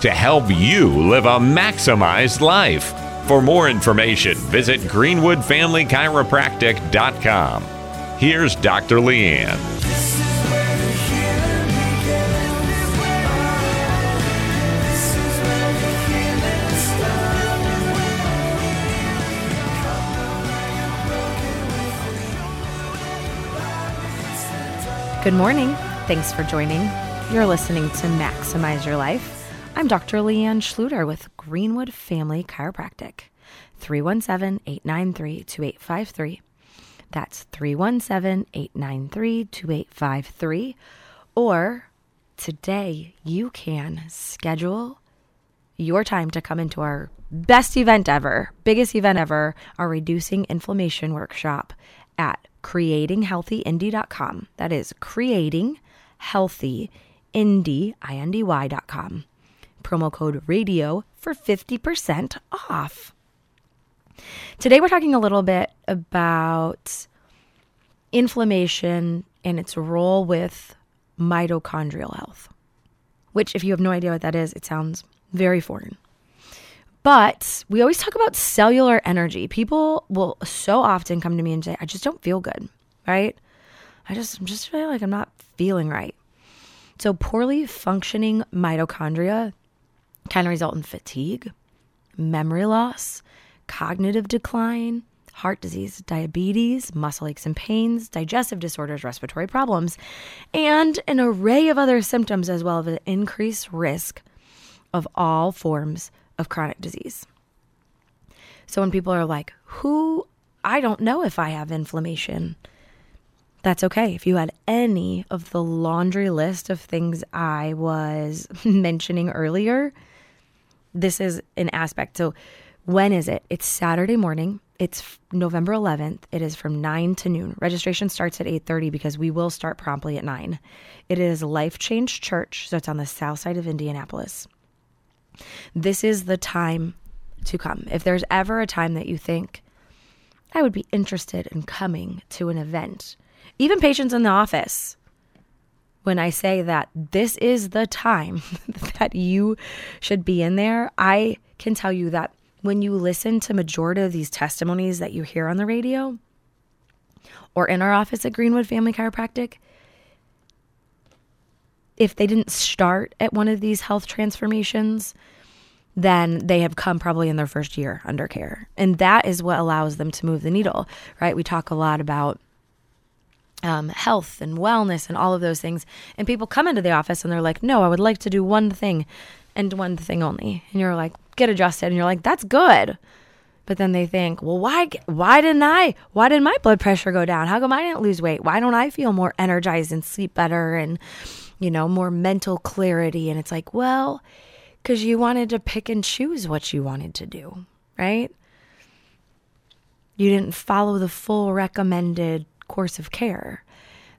to help you live a maximized life. For more information, visit greenwoodfamilychiropractic.com. Here's Dr. Leanne. Good morning. Thanks for joining. You're listening to Maximize Your Life. I'm Dr. Leanne Schluter with Greenwood Family Chiropractic. 317 893 2853. That's 317 893 2853. Or today you can schedule your time to come into our best event ever, biggest event ever, our Reducing Inflammation Workshop at creatinghealthyindy.com. That is creatinghealthyindy.com. Promo code radio for 50% off. Today we're talking a little bit about inflammation and its role with mitochondrial health, which, if you have no idea what that is, it sounds very foreign. But we always talk about cellular energy. People will so often come to me and say, I just don't feel good, right? I just, I'm just feel like I'm not feeling right. So, poorly functioning mitochondria can result in fatigue, memory loss, cognitive decline, heart disease, diabetes, muscle aches and pains, digestive disorders, respiratory problems, and an array of other symptoms, as well as an increased risk of all forms of chronic disease. So when people are like, who, I don't know if I have inflammation. That's okay. If you had any of the laundry list of things I was mentioning earlier, this is an aspect. So when is it? It's Saturday morning. It's November 11th. It is from 9 to noon. Registration starts at 8:30 because we will start promptly at 9. It is Life Change Church, so it's on the south side of Indianapolis. This is the time to come. If there's ever a time that you think I would be interested in coming to an event, even patients in the office, when I say that this is the time that you should be in there, I can tell you that when you listen to majority of these testimonies that you hear on the radio or in our office at Greenwood Family Chiropractic, if they didn't start at one of these health transformations, then they have come probably in their first year under care. And that is what allows them to move the needle, right? We talk a lot about um, health and wellness and all of those things. And people come into the office and they're like, no, I would like to do one thing and one thing only. And you're like, get adjusted. And you're like, that's good. But then they think, well, why, why didn't I, why did my blood pressure go down? How come I didn't lose weight? Why don't I feel more energized and sleep better and, you know, more mental clarity? And it's like, well, because you wanted to pick and choose what you wanted to do, right? You didn't follow the full recommended course of care.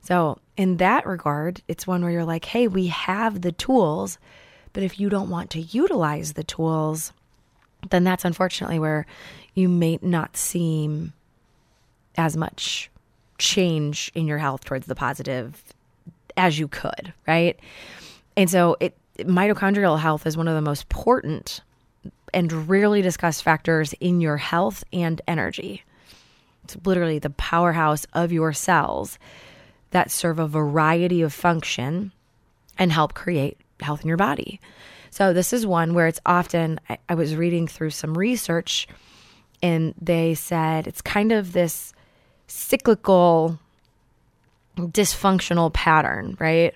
So, in that regard, it's one where you're like, hey, we have the tools, but if you don't want to utilize the tools, then that's unfortunately where you may not see as much change in your health towards the positive as you could, right? And so, it mitochondrial health is one of the most important and rarely discussed factors in your health and energy. Literally the powerhouse of your cells that serve a variety of function and help create health in your body. So, this is one where it's often, I, I was reading through some research and they said it's kind of this cyclical, dysfunctional pattern, right?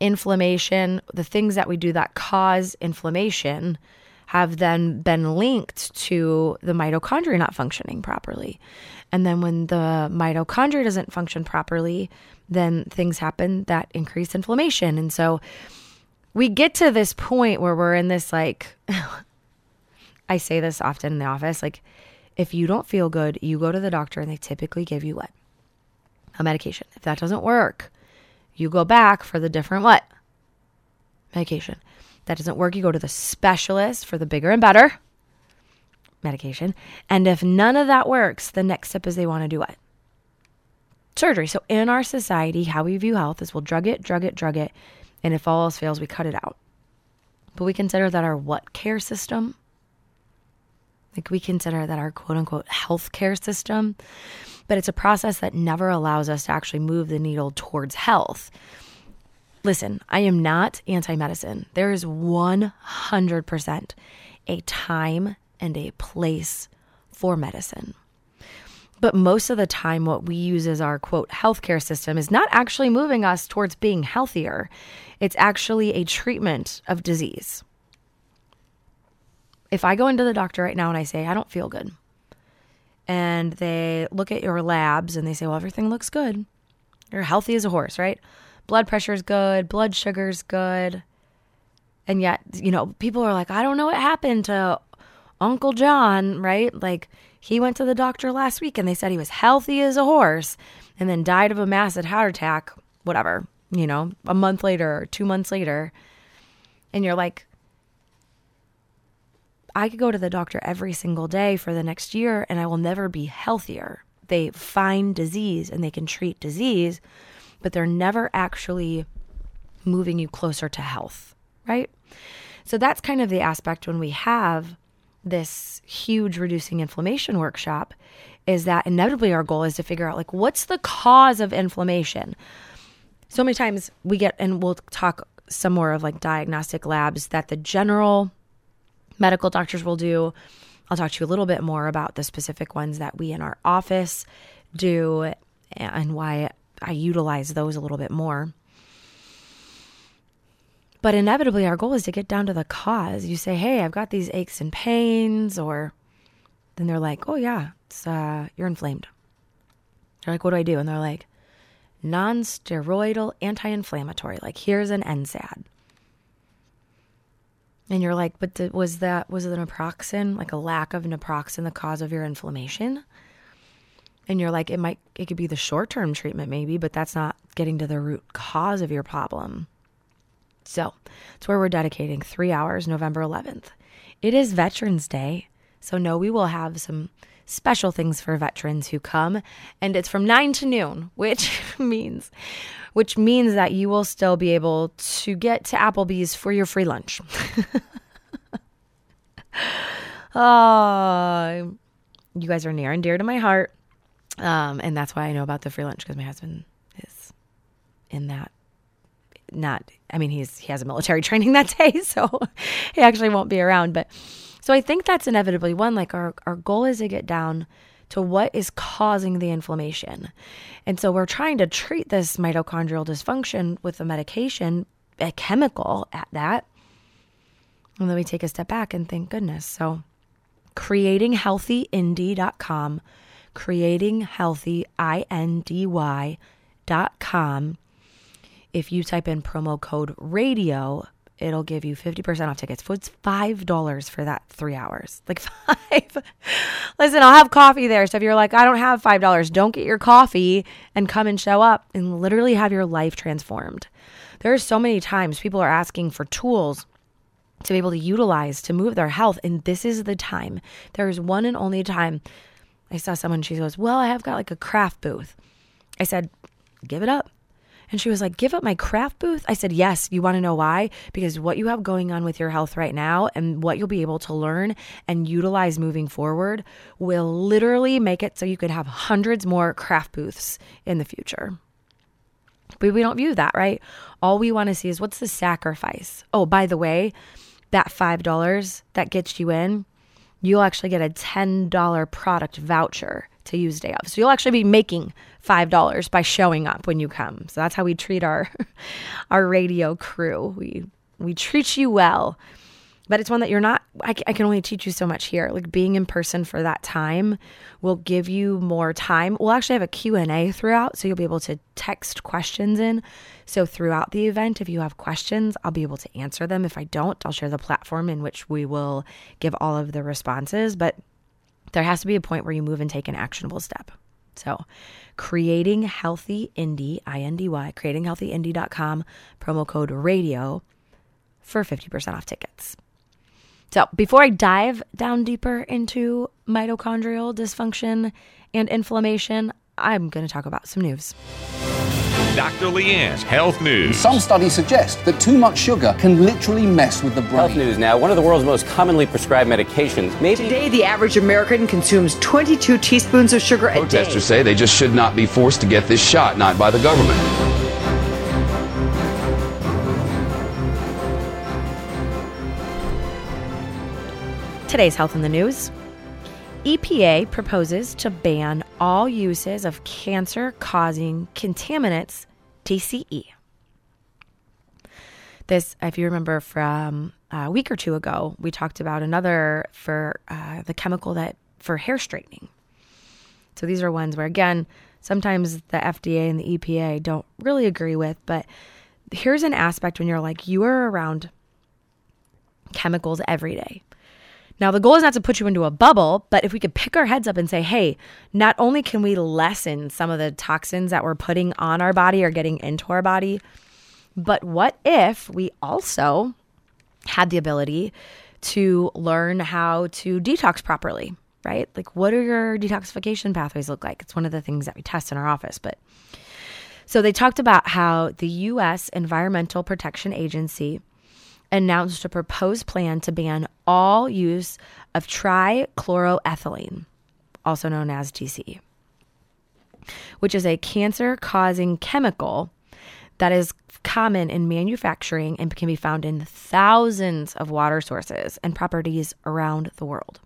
Inflammation, the things that we do that cause inflammation have then been linked to the mitochondria not functioning properly. And then when the mitochondria doesn't function properly, then things happen that increase inflammation. And so we get to this point where we're in this like I say this often in the office like if you don't feel good, you go to the doctor and they typically give you what? A medication. If that doesn't work, you go back for the different what? Medication. That doesn't work, you go to the specialist for the bigger and better medication. And if none of that works, the next step is they want to do what? Surgery. So in our society, how we view health is we'll drug it, drug it, drug it, and if all else fails, we cut it out. But we consider that our what care system? Like we consider that our quote unquote health care system, but it's a process that never allows us to actually move the needle towards health. Listen, I am not anti medicine. There is 100% a time and a place for medicine. But most of the time, what we use as our quote healthcare system is not actually moving us towards being healthier. It's actually a treatment of disease. If I go into the doctor right now and I say, I don't feel good, and they look at your labs and they say, well, everything looks good. You're healthy as a horse, right? Blood pressure is good, blood sugar's good. And yet, you know, people are like, I don't know what happened to Uncle John, right? Like he went to the doctor last week and they said he was healthy as a horse and then died of a massive heart attack, whatever, you know, a month later or two months later. And you're like, I could go to the doctor every single day for the next year and I will never be healthier. They find disease and they can treat disease, but they're never actually moving you closer to health, right? So that's kind of the aspect when we have this huge reducing inflammation workshop is that inevitably our goal is to figure out like what's the cause of inflammation. So many times we get and we'll talk some more of like diagnostic labs that the general medical doctors will do. I'll talk to you a little bit more about the specific ones that we in our office do and why I utilize those a little bit more. But inevitably, our goal is to get down to the cause. You say, "Hey, I've got these aches and pains," or then they're like, "Oh yeah, it's uh, you're inflamed." You're like, "What do I do?" And they're like, "Non-steroidal anti-inflammatory. Like here's an NSAID." And you're like, "But th- was that was it naproxen, like a lack of naproxen, the cause of your inflammation?" And you're like, "It might, it could be the short-term treatment, maybe, but that's not getting to the root cause of your problem." So it's where we're dedicating three hours, November 11th. It is Veterans Day. So, no, we will have some special things for veterans who come and it's from 9 to noon which means which means that you will still be able to get to Applebee's for your free lunch. oh, you guys are near and dear to my heart. Um, and that's why I know about the free lunch because my husband is in that not I mean he's he has a military training that day, so he actually won't be around. But so I think that's inevitably one. Like our our goal is to get down to what is causing the inflammation. And so we're trying to treat this mitochondrial dysfunction with a medication, a chemical at that. And then we take a step back and thank goodness. So creatinghealthyindy.com, creatinghealthyindy.com if you type in promo code radio, it'll give you 50% off tickets. It's $5 for that three hours. Like five. Listen, I'll have coffee there. So if you're like, I don't have $5, don't get your coffee and come and show up and literally have your life transformed. There are so many times people are asking for tools to be able to utilize to move their health. And this is the time. There is one and only time. I saw someone, she goes, Well, I have got like a craft booth. I said, Give it up. And she was like, Give up my craft booth? I said, Yes. You want to know why? Because what you have going on with your health right now and what you'll be able to learn and utilize moving forward will literally make it so you could have hundreds more craft booths in the future. But we don't view that, right? All we want to see is what's the sacrifice? Oh, by the way, that $5 that gets you in, you'll actually get a $10 product voucher to use day of. So you'll actually be making $5 by showing up when you come. So that's how we treat our our radio crew. We we treat you well. But it's one that you're not I can only teach you so much here. Like being in person for that time will give you more time. We'll actually have a q&a throughout so you'll be able to text questions in. So throughout the event if you have questions i'll be able to answer them. If i don't i'll share the platform in which we will give all of the responses. But there has to be a point where you move and take an actionable step. So creating healthy indy i-n-d-y creatinghealthyindy.com promo code radio for 50% off tickets so, before I dive down deeper into mitochondrial dysfunction and inflammation, I'm going to talk about some news. Dr. Leanne's Health News. Some studies suggest that too much sugar can literally mess with the brain. Health news now. One of the world's most commonly prescribed medications. Maybe Today, the average American consumes 22 teaspoons of sugar a day. Protesters say they just should not be forced to get this shot, not by the government. Today's health in the news. EPA proposes to ban all uses of cancer causing contaminants, TCE. This, if you remember from a week or two ago, we talked about another for uh, the chemical that for hair straightening. So these are ones where, again, sometimes the FDA and the EPA don't really agree with, but here's an aspect when you're like, you are around chemicals every day. Now, the goal is not to put you into a bubble, but if we could pick our heads up and say, hey, not only can we lessen some of the toxins that we're putting on our body or getting into our body, but what if we also had the ability to learn how to detox properly, right? Like, what are your detoxification pathways look like? It's one of the things that we test in our office, but so they talked about how the US Environmental Protection Agency announced a proposed plan to ban all use of trichloroethylene, also known as TCE, which is a cancer causing chemical that is common in manufacturing and can be found in thousands of water sources and properties around the world.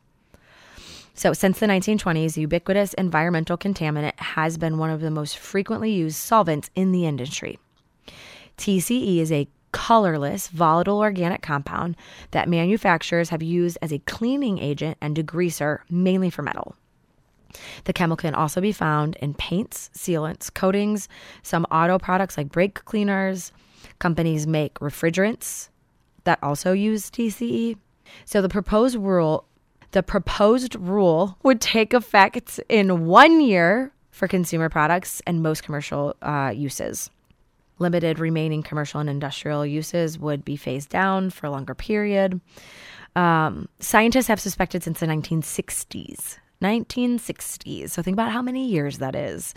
So, since the 1920s, ubiquitous environmental contaminant has been one of the most frequently used solvents in the industry. TCE is a colorless, volatile organic compound that manufacturers have used as a cleaning agent and degreaser, mainly for metal. The chemical can also be found in paints, sealants, coatings, some auto products like brake cleaners. Companies make refrigerants that also use TCE. So the proposed rule the proposed rule would take effect in one year for consumer products and most commercial uh, uses. Limited remaining commercial and industrial uses would be phased down for a longer period. Um, scientists have suspected since the 1960s, 1960s, so think about how many years that is,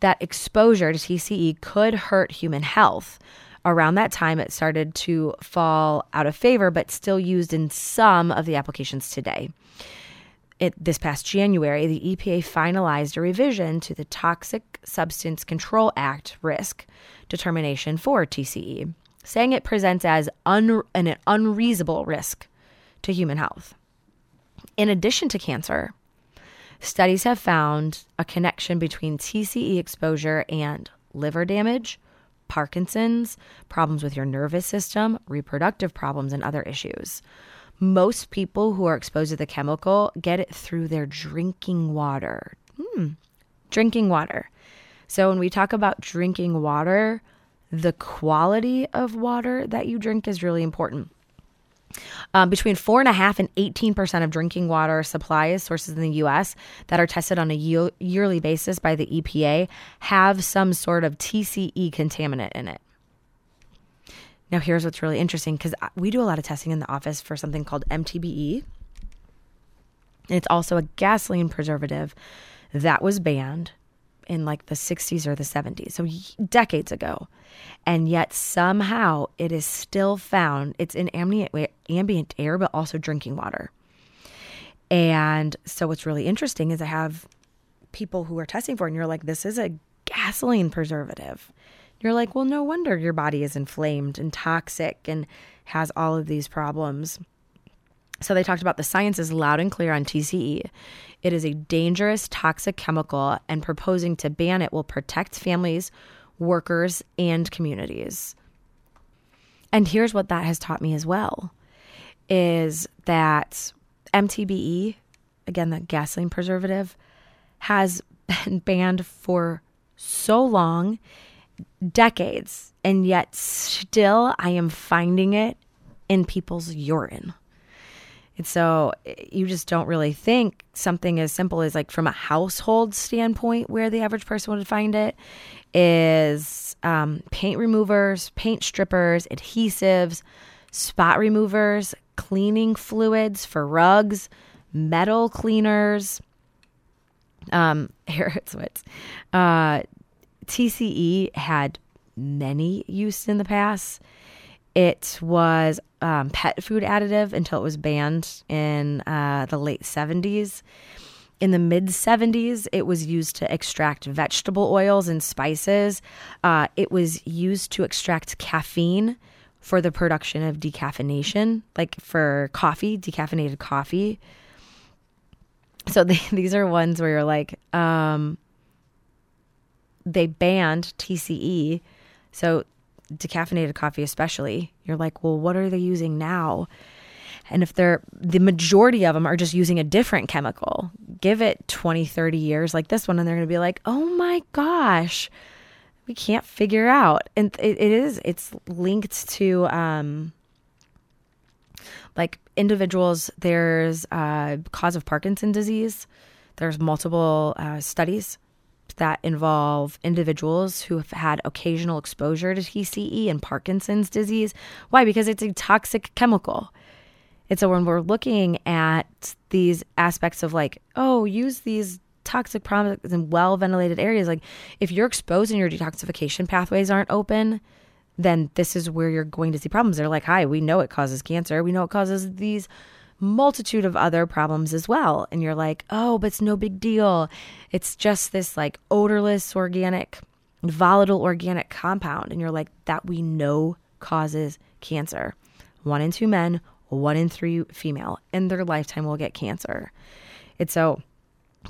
that exposure to TCE could hurt human health. Around that time, it started to fall out of favor, but still used in some of the applications today. It, this past January, the EPA finalized a revision to the Toxic Substance Control Act risk determination for TCE, saying it presents as un, an unreasonable risk to human health. In addition to cancer, studies have found a connection between TCE exposure and liver damage, Parkinson's, problems with your nervous system, reproductive problems, and other issues. Most people who are exposed to the chemical get it through their drinking water. Hmm. Drinking water. So, when we talk about drinking water, the quality of water that you drink is really important. Um, between four and a half and 18% of drinking water supplies sources in the US that are tested on a ye- yearly basis by the EPA have some sort of TCE contaminant in it. Now, here's what's really interesting because we do a lot of testing in the office for something called MTBE. And it's also a gasoline preservative that was banned in like the 60s or the 70s, so decades ago. And yet somehow it is still found. It's in ambient, ambient air, but also drinking water. And so what's really interesting is I have people who are testing for it, and you're like, this is a gasoline preservative. You're like, well, no wonder your body is inflamed and toxic and has all of these problems. So they talked about the science is loud and clear on TCE. It is a dangerous, toxic chemical, and proposing to ban it will protect families, workers, and communities. And here's what that has taught me as well is that MTBE, again, the gasoline preservative, has been banned for so long, decades, and yet still I am finding it in people's urine. And so you just don't really think something as simple as like from a household standpoint where the average person would find it is um, paint removers, paint strippers, adhesives, spot removers, cleaning fluids for rugs, metal cleaners. Um, it's what uh, TCE had many used in the past. It was um, pet food additive until it was banned in uh, the late 70s. In the mid 70s, it was used to extract vegetable oils and spices. Uh, it was used to extract caffeine for the production of decaffeination, like for coffee, decaffeinated coffee. So they, these are ones where you're like, um, they banned TCE. So decaffeinated coffee especially you're like well what are they using now? And if they're the majority of them are just using a different chemical. Give it 20 30 years like this one and they're going to be like oh my gosh we can't figure out. And it, it is it's linked to um like individuals there's a cause of parkinson disease. There's multiple uh, studies that involve individuals who have had occasional exposure to TCE and Parkinson's disease. Why? Because it's a toxic chemical. And so when we're looking at these aspects of like, oh, use these toxic products in well ventilated areas, like if you're exposed and your detoxification pathways aren't open, then this is where you're going to see problems. They're like, hi, we know it causes cancer. We know it causes these multitude of other problems as well. And you're like, oh, but it's no big deal. It's just this like odorless organic, volatile organic compound. And you're like, that we know causes cancer. One in two men, one in three female in their lifetime will get cancer. It's so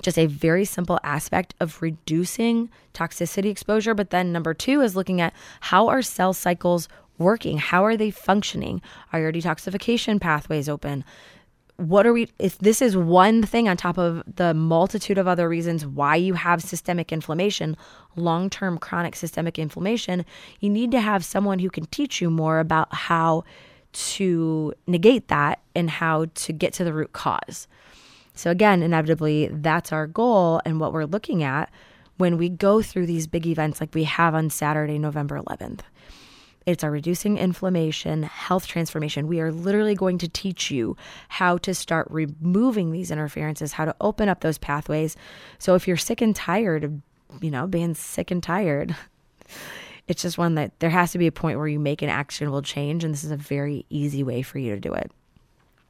just a very simple aspect of reducing toxicity exposure. But then number two is looking at how are cell cycles working? How are they functioning? Are your detoxification pathways open? What are we if this is one thing on top of the multitude of other reasons why you have systemic inflammation long-term chronic systemic inflammation you need to have someone who can teach you more about how to negate that and how to get to the root cause. So again inevitably that's our goal and what we're looking at when we go through these big events like we have on Saturday November 11th it's our reducing inflammation health transformation. We are literally going to teach you how to start removing these interferences, how to open up those pathways. So if you're sick and tired of, you know, being sick and tired, it's just one that there has to be a point where you make an actionable change. And this is a very easy way for you to do it.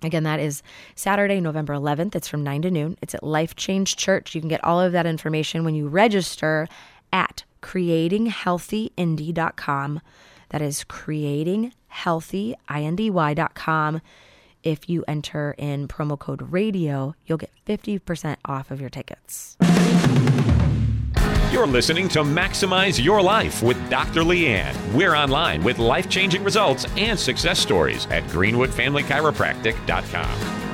Again, that is Saturday, November 11th. It's from 9 to noon. It's at Life Change Church. You can get all of that information when you register at creatinghealthyindy.com. That is creatinghealthyindy.com. If you enter in promo code radio, you'll get 50% off of your tickets. You're listening to Maximize Your Life with Dr. Leanne. We're online with life changing results and success stories at greenwoodfamilychiropractic.com.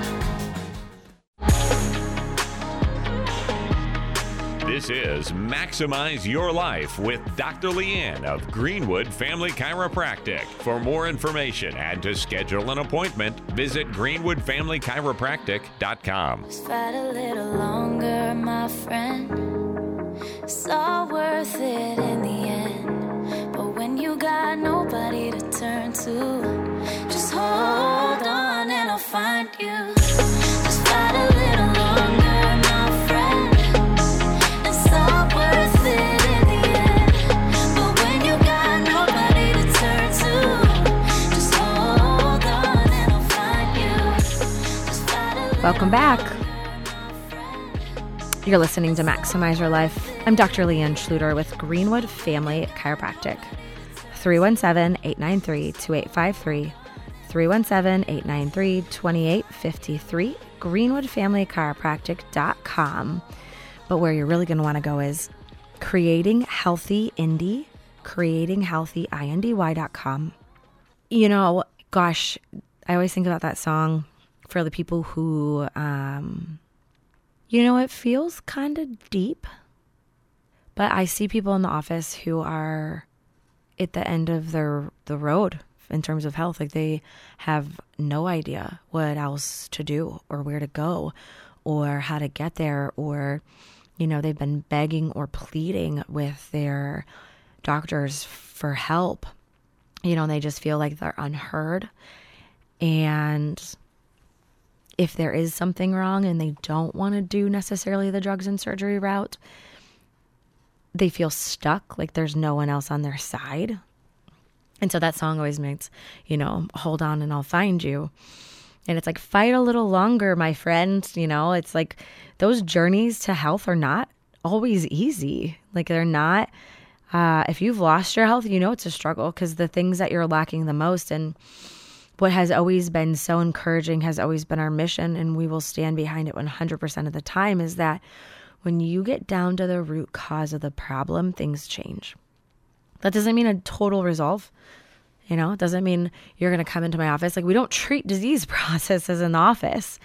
This is Maximize Your Life with Dr. Leanne of Greenwood Family Chiropractic. For more information and to schedule an appointment, visit greenwoodfamilychiropractic.com. Fight a little longer, my friend. It's all worth it in the end. But when you got nobody to turn to, just hold on and I'll find you. Welcome back. You're listening to Maximize Your Life. I'm Dr. Leanne Schluter with Greenwood Family Chiropractic. 317 893 2853. 317 893 2853. GreenwoodFamilyChiropractic.com. But where you're really going to want to go is creating healthy indy, creating healthy indy.com. You know, gosh, I always think about that song for the people who, um, you know, it feels kind of deep. But I see people in the office who are at the end of their the road in terms of health. Like they have no idea what else to do or where to go or how to get there or you know, they've been begging or pleading with their doctors for help. You know, they just feel like they're unheard. And if there is something wrong and they don't want to do necessarily the drugs and surgery route, they feel stuck, like there's no one else on their side. And so that song always makes, you know, hold on and I'll find you. And it's like, fight a little longer, my friend. You know, it's like those journeys to health are not always easy. Like they're not, uh, if you've lost your health, you know it's a struggle because the things that you're lacking the most and what has always been so encouraging has always been our mission, and we will stand behind it 100% of the time is that when you get down to the root cause of the problem, things change. That doesn't mean a total resolve. You know, it doesn't mean you're going to come into my office. Like, we don't treat disease processes in the office.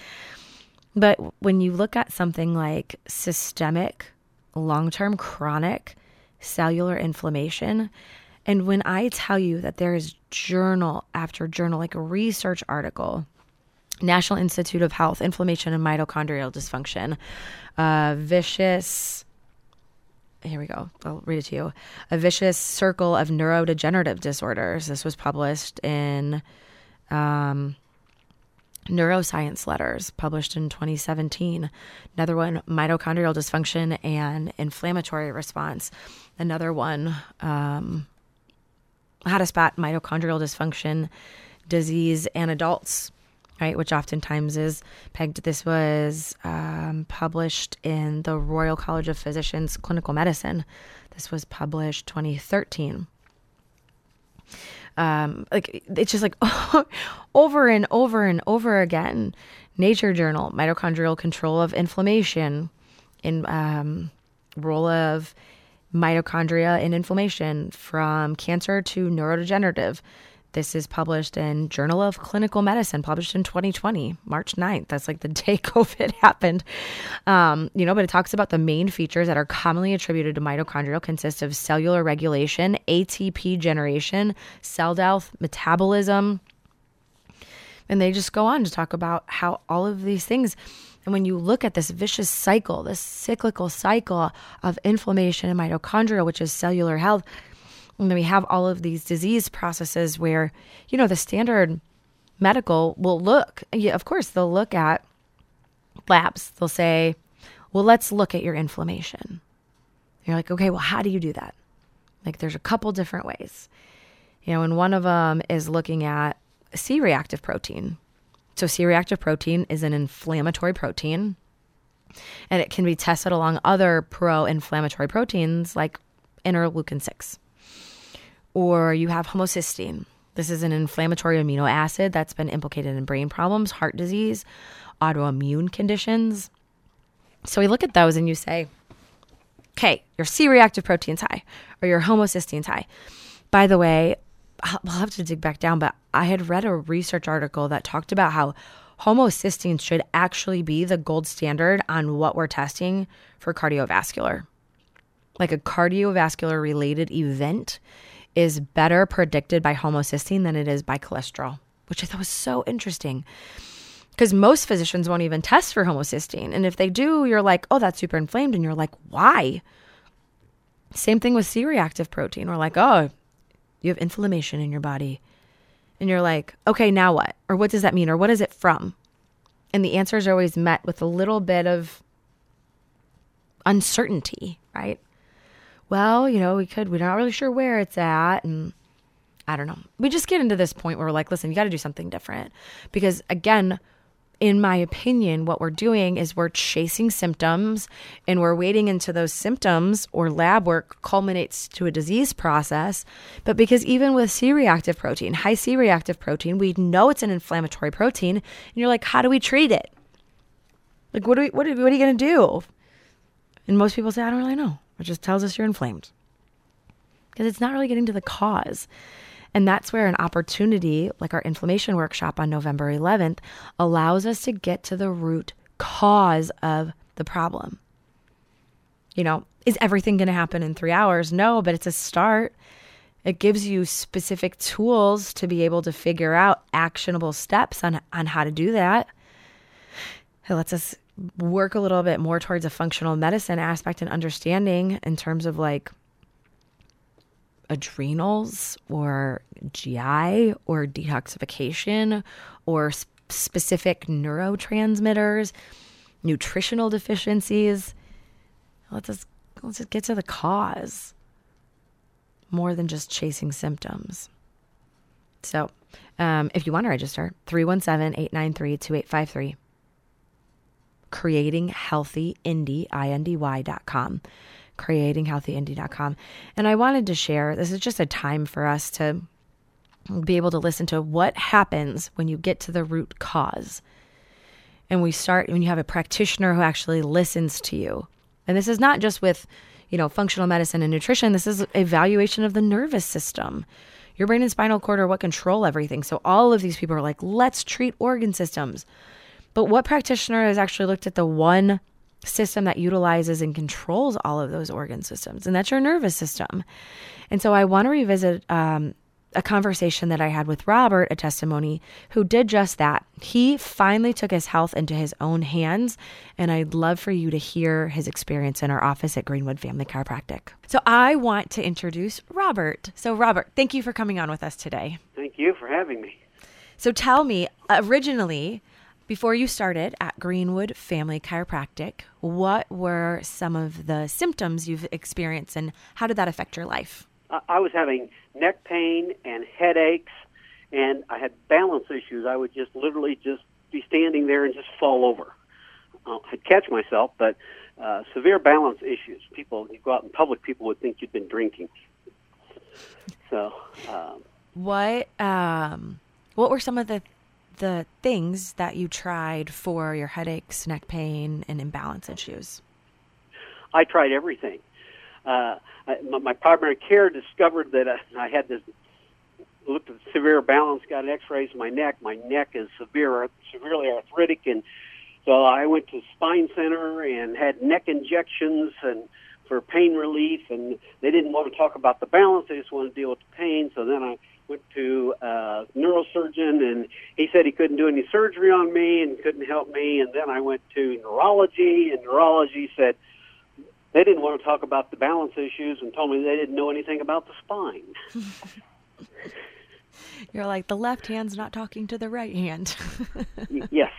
But when you look at something like systemic, long term, chronic cellular inflammation, and when I tell you that there is journal after journal, like a research article, National Institute of Health, inflammation and mitochondrial dysfunction, uh, vicious here we go. I'll read it to you. A vicious circle of neurodegenerative disorders. This was published in um, Neuroscience Letters, published in 2017. Another one, mitochondrial dysfunction and inflammatory response. Another one, um, how to spot mitochondrial dysfunction disease in adults right, which oftentimes is pegged. This was um, published in the Royal College of Physicians Clinical Medicine. This was published 2013. Um, like it's just like over and over and over again. Nature Journal, mitochondrial control of inflammation, in um, role of mitochondria and inflammation from cancer to neurodegenerative. This is published in Journal of Clinical Medicine, published in 2020, March 9th. That's like the day COVID happened. Um, you know, but it talks about the main features that are commonly attributed to mitochondrial consist of cellular regulation, ATP generation, cell death, metabolism. And they just go on to talk about how all of these things and when you look at this vicious cycle, this cyclical cycle of inflammation and mitochondria, which is cellular health, and then we have all of these disease processes where, you know, the standard medical will look, yeah, of course, they'll look at labs. They'll say, well, let's look at your inflammation. You're like, okay, well, how do you do that? Like, there's a couple different ways. You know, and one of them is looking at C reactive protein. So, C reactive protein is an inflammatory protein, and it can be tested along other pro inflammatory proteins like interleukin 6 or you have homocysteine. This is an inflammatory amino acid that's been implicated in brain problems, heart disease, autoimmune conditions. So we look at those and you say, okay, your C reactive protein's high or your homocysteine's high. By the way, I'll have to dig back down, but I had read a research article that talked about how homocysteine should actually be the gold standard on what we're testing for cardiovascular. Like a cardiovascular related event is better predicted by homocysteine than it is by cholesterol, which I thought was so interesting. Because most physicians won't even test for homocysteine. And if they do, you're like, oh, that's super inflamed. And you're like, why? Same thing with C reactive protein. We're like, oh, you have inflammation in your body. And you're like, okay, now what? Or what does that mean? Or what is it from? And the answers are always met with a little bit of uncertainty, right? well, you know, we could, we're not really sure where it's at. And I don't know. We just get into this point where we're like, listen, you got to do something different. Because again, in my opinion, what we're doing is we're chasing symptoms and we're waiting until those symptoms or lab work culminates to a disease process. But because even with C reactive protein, high C reactive protein, we know it's an inflammatory protein. And you're like, how do we treat it? Like, what, do we, what, are, what are you going to do? And most people say, I don't really know It just tells us you're inflamed because it's not really getting to the cause. And that's where an opportunity, like our inflammation workshop on November 11th, allows us to get to the root cause of the problem. You know, is everything going to happen in three hours? No, but it's a start. It gives you specific tools to be able to figure out actionable steps on, on how to do that. It lets us work a little bit more towards a functional medicine aspect and understanding in terms of like adrenals or GI or detoxification or sp- specific neurotransmitters, nutritional deficiencies. Let's just, let's just get to the cause more than just chasing symptoms. So, um, if you want to register, 317 893 2853 creatinghealthyindy.com creatinghealthyindy.com and i wanted to share this is just a time for us to be able to listen to what happens when you get to the root cause. And we start when you have a practitioner who actually listens to you. And this is not just with you know functional medicine and nutrition. This is evaluation of the nervous system. Your brain and spinal cord are what control everything. So all of these people are like let's treat organ systems. But what practitioner has actually looked at the one system that utilizes and controls all of those organ systems? And that's your nervous system. And so I want to revisit um, a conversation that I had with Robert, a testimony, who did just that. He finally took his health into his own hands, and I'd love for you to hear his experience in our office at Greenwood Family Chiropractic. So I want to introduce Robert. So, Robert, thank you for coming on with us today. Thank you for having me. So, tell me, originally, before you started at Greenwood Family Chiropractic, what were some of the symptoms you've experienced and how did that affect your life? I was having neck pain and headaches, and I had balance issues. I would just literally just be standing there and just fall over. Uh, I'd catch myself, but uh, severe balance issues. People, you go out in public, people would think you'd been drinking. So, um, what um, what were some of the the things that you tried for your headaches, neck pain, and imbalance issues? I tried everything. Uh, I, my, primary care discovered that I, I had this looked at severe balance, got X-rays of my neck. My neck is severe, severely arthritic, and so I went to spine center and had neck injections and for pain relief. And they didn't want to talk about the balance; they just wanted to deal with the pain. So then I went to a neurosurgeon and he said he couldn't do any surgery on me and couldn't help me and then I went to neurology and neurology said they didn't want to talk about the balance issues and told me they didn't know anything about the spine. You're like the left hand's not talking to the right hand. yes.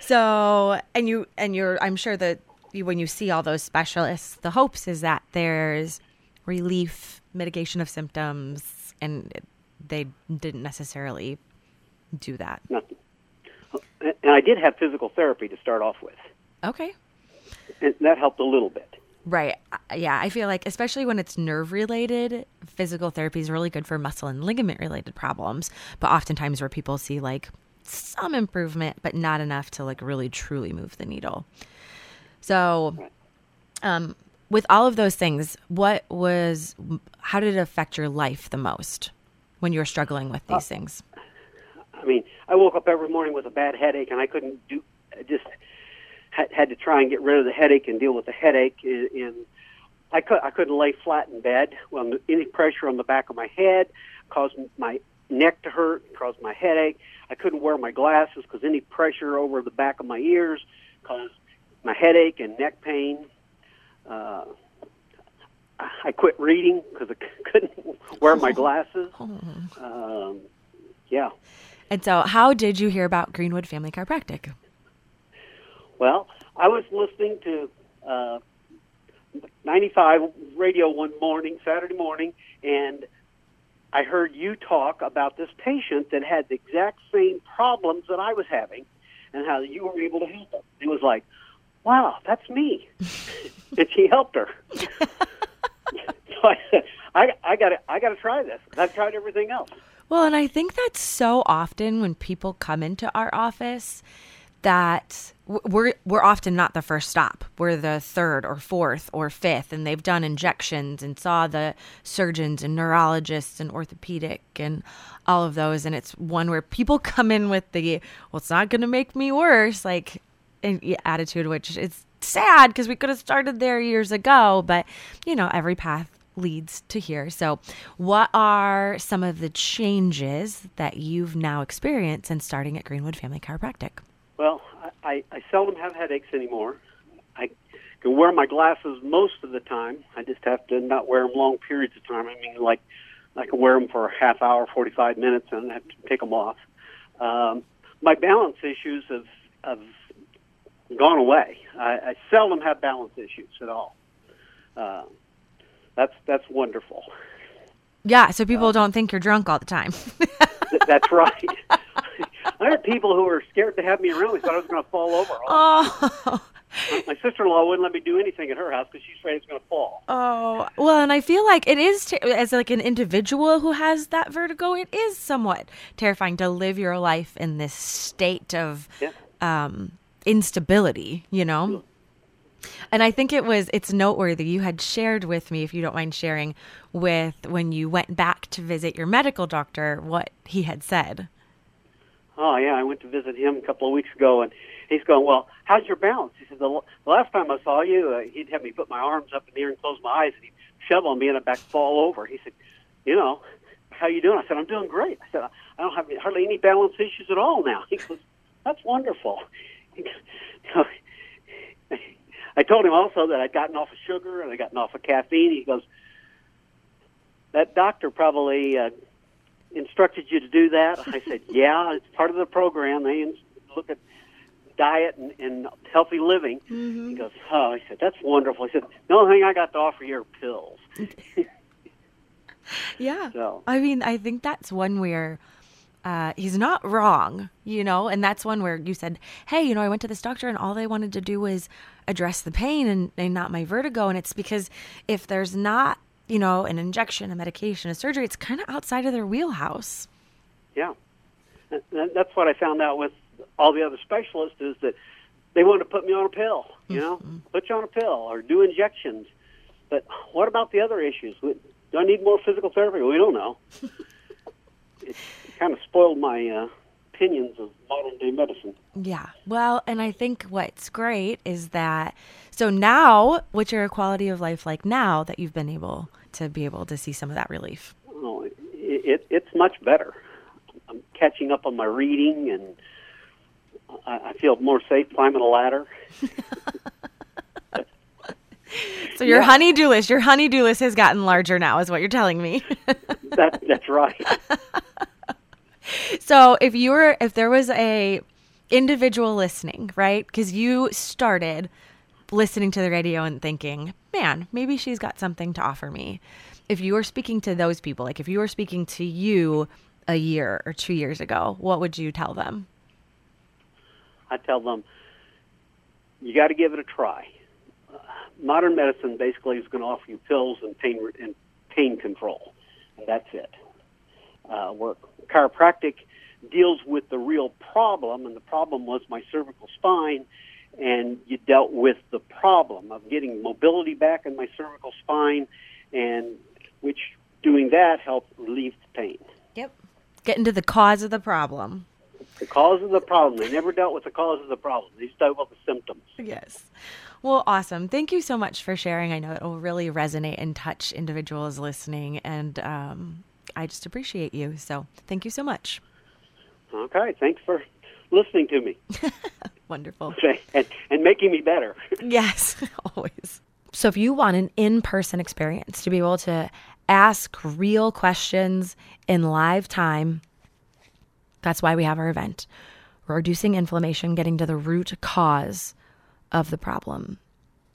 So, and you and you're I'm sure that you, when you see all those specialists, the hopes is that there's relief, mitigation of symptoms, and they didn't necessarily do that. Nothing. And I did have physical therapy to start off with. Okay. And that helped a little bit. Right. Yeah. I feel like, especially when it's nerve related, physical therapy is really good for muscle and ligament related problems. But oftentimes, where people see like some improvement, but not enough to like really truly move the needle. So, um, with all of those things, what was, how did it affect your life the most when you were struggling with these uh, things? I mean, I woke up every morning with a bad headache, and I couldn't do, I just had, had to try and get rid of the headache and deal with the headache. And I could, I couldn't lay flat in bed. Well, any pressure on the back of my head caused my neck to hurt, caused my headache. I couldn't wear my glasses because any pressure over the back of my ears caused my headache and neck pain uh, I quit reading because I couldn't wear my glasses. Um, yeah. And so, how did you hear about Greenwood Family Chiropractic? Well, I was listening to uh, 95 radio one morning, Saturday morning, and I heard you talk about this patient that had the exact same problems that I was having and how you were able to help them. It was like, wow, that's me. and she helped her. so I, I, I got to, I got to try this. I've tried everything else. Well, and I think that's so often when people come into our office, that we're we're often not the first stop. We're the third or fourth or fifth, and they've done injections and saw the surgeons and neurologists and orthopedic and all of those. And it's one where people come in with the well, it's not going to make me worse, like attitude, which is sad because we could have started there years ago. But you know, every path leads to here. So, what are some of the changes that you've now experienced since starting at Greenwood Family Chiropractic? Well, I, I seldom have headaches anymore. I can wear my glasses most of the time. I just have to not wear them long periods of time. I mean, like I can wear them for a half hour, 45 minutes, and I have to take them off. Um, my balance issues have, have gone away. I, I seldom have balance issues at all. Uh, that's that's wonderful. Yeah, so people don't think you're drunk all the time. Th- that's right. I had people who were scared to have me around. They thought I was going to fall over. oh, My sister-in-law wouldn't let me do anything at her house because she's afraid it's going to fall. oh, well, and I feel like it is ter- as like an individual who has that vertigo. It is somewhat terrifying to live your life in this state of Yeah. um, instability. You know. And I think it was it's noteworthy you had shared with me if you don't mind sharing with when you went back to visit your medical doctor what he had said. Oh yeah, I went to visit him a couple of weeks ago, and he's going, "Well, how's your balance?" He said, "The, last time I saw you, uh, he'd have me put my arms up in the air and close my eyes, and he'd shove on me, and I'd back fall over." He said, "You know, how you doing?" I said, "I'm doing great." I said, "I don't have hardly any balance issues at all now." He goes, "That's wonderful." He I told him also that I'd gotten off of sugar and I'd gotten off of caffeine. He goes, "That doctor probably." Uh, instructed you to do that? I said, yeah, it's part of the program. They look at diet and, and healthy living. He goes, oh, I said, that's wonderful. He said, the only thing I got to offer you are pills. Yeah. So- I mean, I think that's one where uh, he's not wrong, you know, and that's one where you said, hey, you know, I went to this doctor and all they wanted to do was address the pain and, and not my vertigo. And it's because if there's not, you know, an injection, a medication, a surgery, it's kind of outside of their wheelhouse. Yeah. That's what I found out with all the other specialists is that they wanted to put me on a pill, you know, put you on a pill or do injections. But what about the other issues? Do I need more physical therapy? We don't know. it kind of spoiled my uh, opinions of modern day medicine. Yeah. Well, and I think what's great is that so now, what's your quality of life like now that you've been able to be able to see some of that relief? Oh, it, it, it's much better. I'm catching up on my reading, and I, I feel more safe climbing a ladder. So your Yeah. honey-do list, your honey-do list has gotten larger now, is what you're telling me. That, that's right. so if you were, if there was a individual listening, right? Because you started listening to the radio and thinking, man, maybe she's got something to offer me. If you were speaking to those people, like if you were speaking to you a year or two years ago, what would you tell them? I tell them, you got to give it a try. Modern medicine basically is going to offer you pills and pain and pain control, and that's it. Uh, where chiropractic deals with the real problem, and the problem was my cervical spine, and you dealt with the problem of getting mobility back in my cervical spine, and which doing that helped relieve the pain. Yep. Get into the cause of the problem. The cause of the problem. They never dealt with the cause of the problem. They just dealt with the symptoms. Yes. Well, awesome. Thank you so much for sharing. I know it will really resonate and touch individuals listening, and um, I just appreciate you. So thank you so much. Okay, thanks for listening to me Wonderful. and, and making me better. Yes, always. So if you want an in-person experience to be able to ask real questions in live time, that's why we have our event. Reducing inflammation, getting to the root cause of the problem.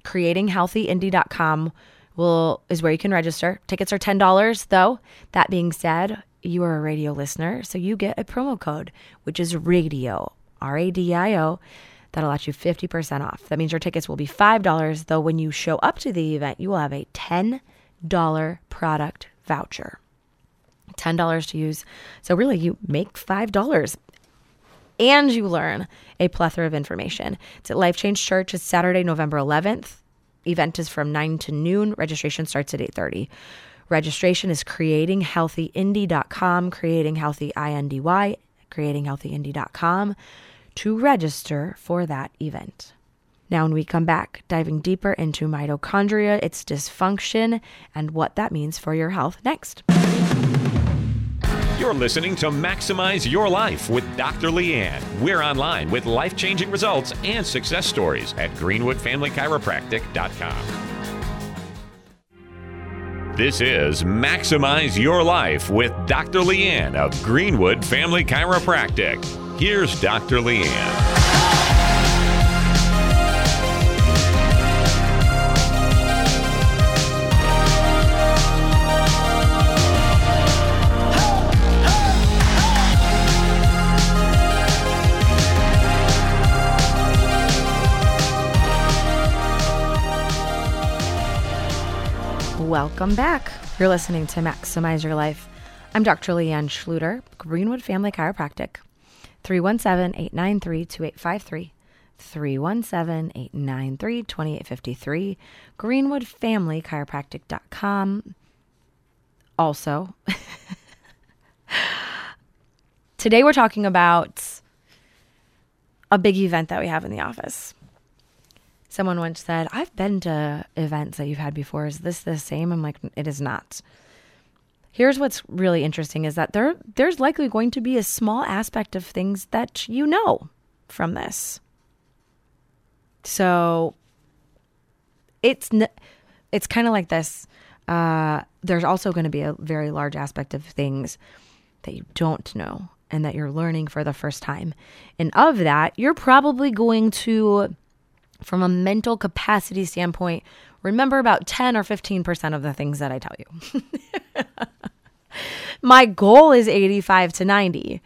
Creatinghealthyindy.com will is where you can register. Tickets are $10 though. That being said, you are a radio listener, so you get a promo code which is radio, R A D I O. That'll let you 50% off. That means your tickets will be $5, though when you show up to the event, you will have a $10 product voucher. $10 to use. So really you make $5 and you learn a plethora of information. It's at Life Change Church. It's Saturday, November 11th. Event is from 9 to noon. Registration starts at 8:30. Registration is creatinghealthyindy.com, creatinghealthyindy, creatinghealthyindy.com to register for that event. Now, when we come back, diving deeper into mitochondria, its dysfunction, and what that means for your health next. You're listening to Maximize Your Life with Dr. Leanne. We're online with life changing results and success stories at greenwoodfamilychiropractic.com. This is Maximize Your Life with Dr. Leanne of Greenwood Family Chiropractic. Here's Dr. Leanne. Welcome back. You're listening to Maximize Your Life. I'm Dr. Leanne Schluter, Greenwood Family Chiropractic. 317 893 2853. 317 893 2853. GreenwoodFamilyChiropractic.com. Also, today we're talking about a big event that we have in the office. Someone once said, I've been to events that you've had before. Is this the same? I'm like, it is not. Here's what's really interesting is that there there's likely going to be a small aspect of things that you know from this. So it's it's kind of like this. Uh, there's also going to be a very large aspect of things that you don't know and that you're learning for the first time. And of that, you're probably going to from a mental capacity standpoint, remember about 10 or 15% of the things that I tell you. My goal is 85 to 90.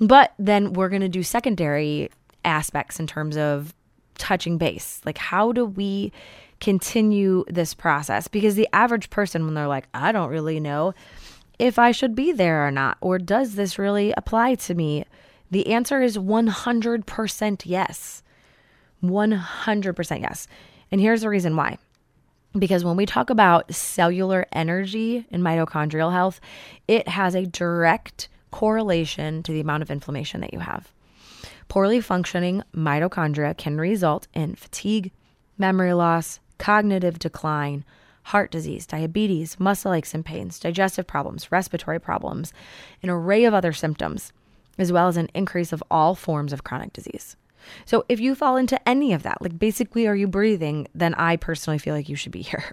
But then we're going to do secondary aspects in terms of touching base. Like, how do we continue this process? Because the average person, when they're like, I don't really know if I should be there or not, or does this really apply to me? The answer is 100% yes. 100% yes. And here's the reason why. Because when we talk about cellular energy and mitochondrial health, it has a direct correlation to the amount of inflammation that you have. Poorly functioning mitochondria can result in fatigue, memory loss, cognitive decline, heart disease, diabetes, muscle aches and pains, digestive problems, respiratory problems, an array of other symptoms, as well as an increase of all forms of chronic disease. So if you fall into any of that, like basically, are you breathing? Then I personally feel like you should be here.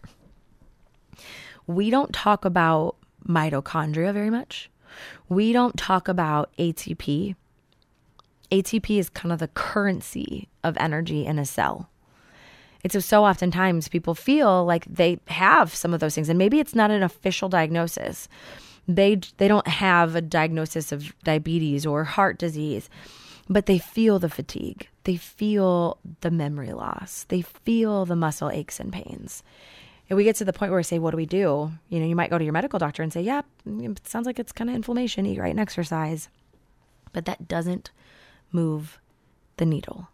We don't talk about mitochondria very much. We don't talk about ATP. ATP is kind of the currency of energy in a cell. It's so oftentimes people feel like they have some of those things, and maybe it's not an official diagnosis. They they don't have a diagnosis of diabetes or heart disease but they feel the fatigue. They feel the memory loss. They feel the muscle aches and pains. And we get to the point where we say, What do we do? You know, you might go to your medical doctor and say, Yeah, it sounds like it's kind of inflammation, eat right and exercise. But that doesn't move the needle.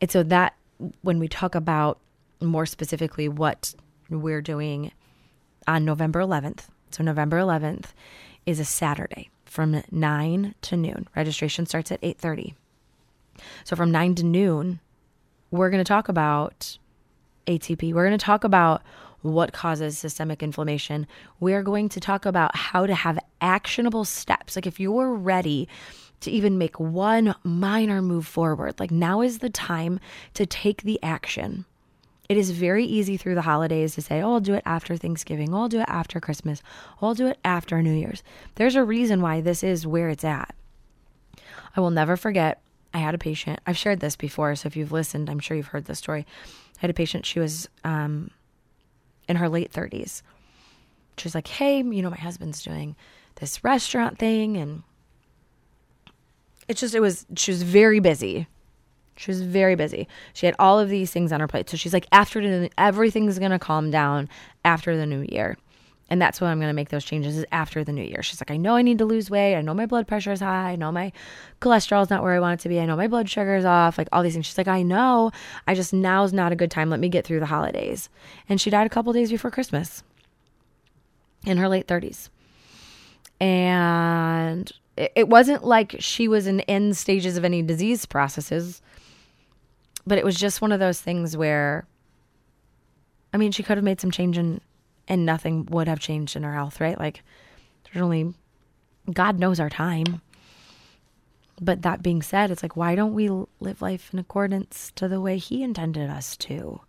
And so, that when we talk about more specifically what we're doing on November 11th, so November 11th is a Saturday from 9 to noon. Registration starts at 8:30. So from 9 to noon, we're going to talk about ATP. We're going to talk about what causes systemic inflammation. We're going to talk about how to have actionable steps. Like if you're ready to even make one minor move forward, like now is the time to take the action. It is very easy through the holidays to say, oh, I'll do it after Thanksgiving. Oh, I'll do it after Christmas. Oh, I'll do it after New Year's. There's a reason why this is where it's at. I will never forget. I had a patient. I've shared this before, so if you've listened, I'm sure you've heard this story. I had a patient. She was um, in her late 30s. She was like, "Hey, you know, my husband's doing this restaurant thing, and it's just it was she was very busy she was very busy. She had all of these things on her plate. So she's like, after everything's going to calm down after the new year. And that's when I'm going to make those changes is after the new year. She's like, I know I need to lose weight. I know my blood pressure is high. I know my cholesterol is not where I want it to be. I know my blood sugar is off. Like all these things. She's like, I know. I just now's not a good time. Let me get through the holidays. And she died a couple days before Christmas in her late 30s. And it wasn't like she was in end stages of any disease processes, but it was just one of those things where, I mean, she could have made some change in and nothing would have changed in her health, right? Like, there's only, God knows our time. But that being said, it's like, why don't we live life in accordance to the way He intended us to?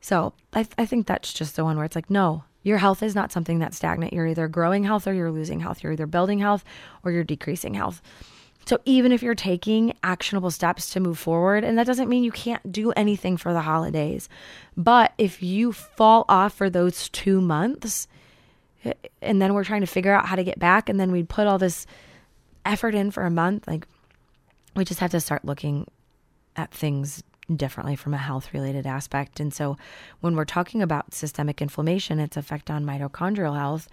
So I, I think that's just the one where it's like, no, your health is not something that's stagnant. You're either growing health or you're losing health. You're either building health or you're decreasing health. So even if you're taking actionable steps to move forward, and that doesn't mean you can't do anything for the holidays, but if you fall off for those two months, eh, and then we're trying to figure out how to get back, and then we put all this effort in for a month, like we just have to start looking at things differently from a health related aspect. And so when we're talking about systemic inflammation, its effect on mitochondrial health,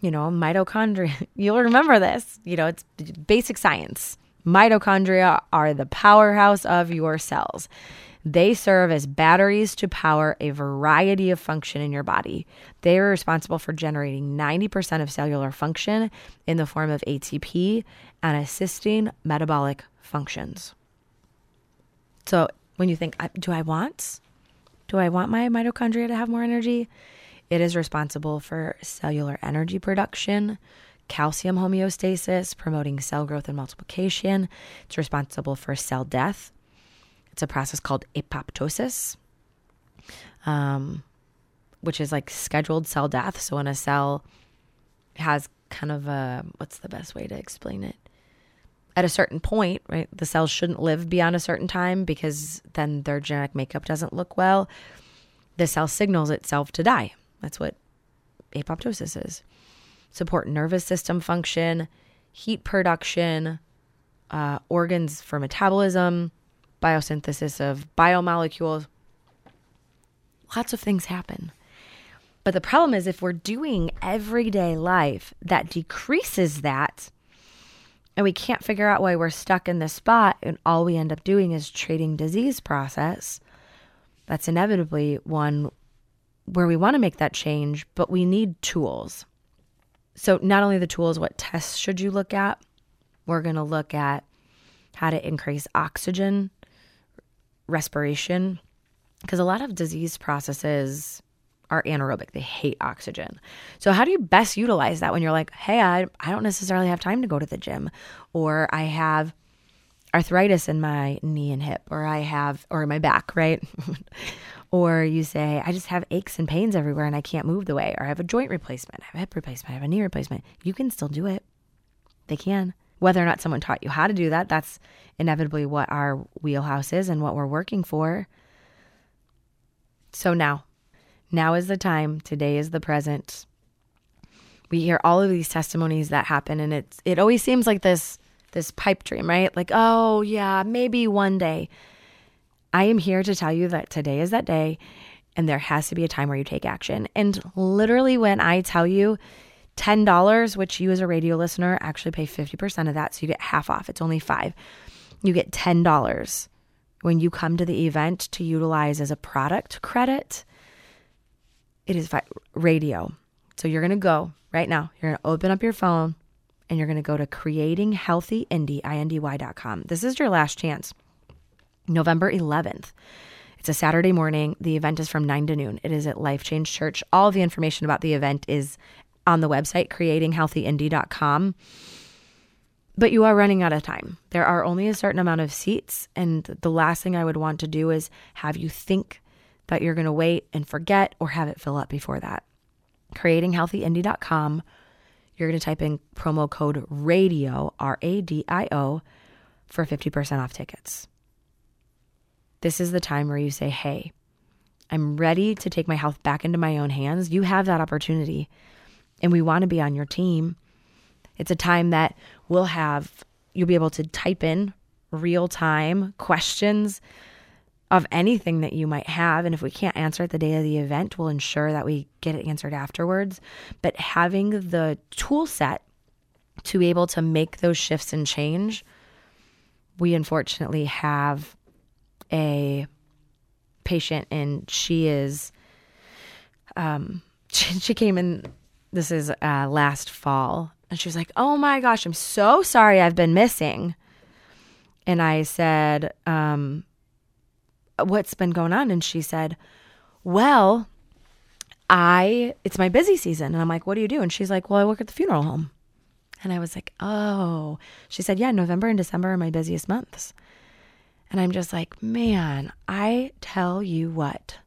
you know, mitochondria, you'll remember this, you know, it's basic science. Mitochondria are the powerhouse of your cells. They serve as batteries to power a variety of function in your body. They are responsible for generating 90% of cellular function in the form of ATP and assisting metabolic functions. So, when you think, do I want? Do I want my mitochondria to have more energy? It is responsible for cellular energy production, calcium homeostasis, promoting cell growth and multiplication. It's responsible for cell death. It's a process called apoptosis, um, which is like scheduled cell death. So when a cell has kind of a, what's the best way to explain it? At a certain point, right, the cells shouldn't live beyond a certain time because then their genetic makeup doesn't look well. The cell signals itself to die. That's what apoptosis is. Support nervous system function, heat production, uh, organs for metabolism, biosynthesis of biomolecules. Lots of things happen. But the problem is if we're doing everyday life that decreases that, and we can't figure out why we're stuck in this spot, and all we end up doing is treating disease process, that's inevitably one where we want to make that change, but we need tools. So, not only the tools, what tests should you look at? We're going to look at how to increase oxygen, respiration, because a lot of disease processes are anaerobic. They hate oxygen. So, how do you best utilize that when you're like, hey, I, I don't necessarily have time to go to the gym, or I have arthritis in my knee and hip, or I have, or my back, right? Or you say, I just have aches and pains everywhere and I can't move the way. Or I have a joint replacement, I have a hip replacement, I have a knee replacement. You can still do it. They can. Whether or not someone taught you how to do that, that's inevitably what our wheelhouse is and what we're working for. So now, now is the time. Today is the present. We hear all of these testimonies that happen and it's it always seems like this this pipe dream, right? Like, oh yeah, maybe one day. I am here to tell you that today is that day and there has to be a time where you take action. And literally, when I tell you $10, which you as a radio listener actually pay 50% of that, so you get half off, it's only five. You get $10 when you come to the event to utilize as a product credit. It is radio. So you're going to go right now, you're going to open up your phone and you're going to go to creatinghealthyindy.com. This is your last chance. November 11th. It's a Saturday morning. The event is from 9 to noon. It is at Life Change Church. All the information about the event is on the website, creatinghealthyindy.com. But you are running out of time. There are only a certain amount of seats. And the last thing I would want to do is have you think that you're going to wait and forget or have it fill up before that. Creatinghealthyindy.com. You're going to type in promo code RADIO, R A D I O, for 50% off tickets. This is the time where you say, Hey, I'm ready to take my health back into my own hands. You have that opportunity, and we want to be on your team. It's a time that we'll have, you'll be able to type in real time questions of anything that you might have. And if we can't answer it the day of the event, we'll ensure that we get it answered afterwards. But having the tool set to be able to make those shifts and change, we unfortunately have a patient and she is um she, she came in this is uh last fall. And she was like oh my gosh i'm so sorry i've been missing. And i said um what's been going on? And she said well i it's my busy season. And i'm like what do you do? And she's like well i work at the funeral home. And i was like oh. She said yeah november and december are my busiest months and I'm just like, man, I tell you what,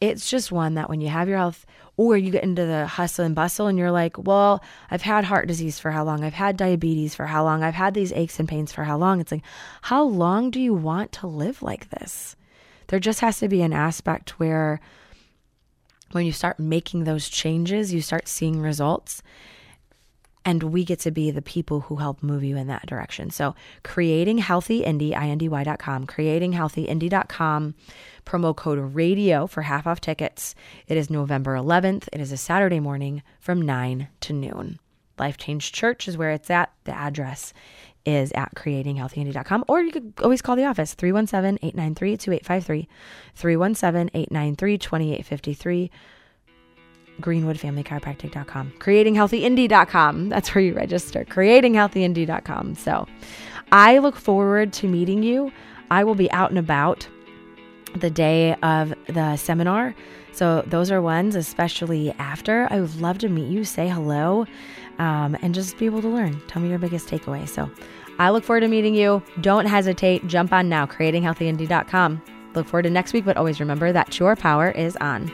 it's just one that when you have your health or you get into the hustle and bustle and you're like, well, I've had heart disease for how long? I've had diabetes for how long? I've had these aches and pains for how long? It's like, how long do you want to live like this? There just has to be an aspect where when you start making those changes, you start seeing results and we get to be the people who help move you in that direction. So, creating healthy indy, indy.com, creatinghealthyindy.com, promo code radio for half off tickets. It is November 11th. It is a Saturday morning from 9 to noon. Life Change Church is where it's at. The address is at creatinghealthyindy.com or you could always call the office 317-893-2853 317-893-2853 greenwoodfamilychiropractic.com, creatinghealthyindy.com. That's where you register, creatinghealthyindy.com. So I look forward to meeting you. I will be out and about the day of the seminar. So those are ones, especially after. I would love to meet you, say hello, um, and just be able to learn. Tell me your biggest takeaway. So I look forward to meeting you. Don't hesitate. Jump on now, creatinghealthyindy.com. Look forward to next week, but always remember that your power is on.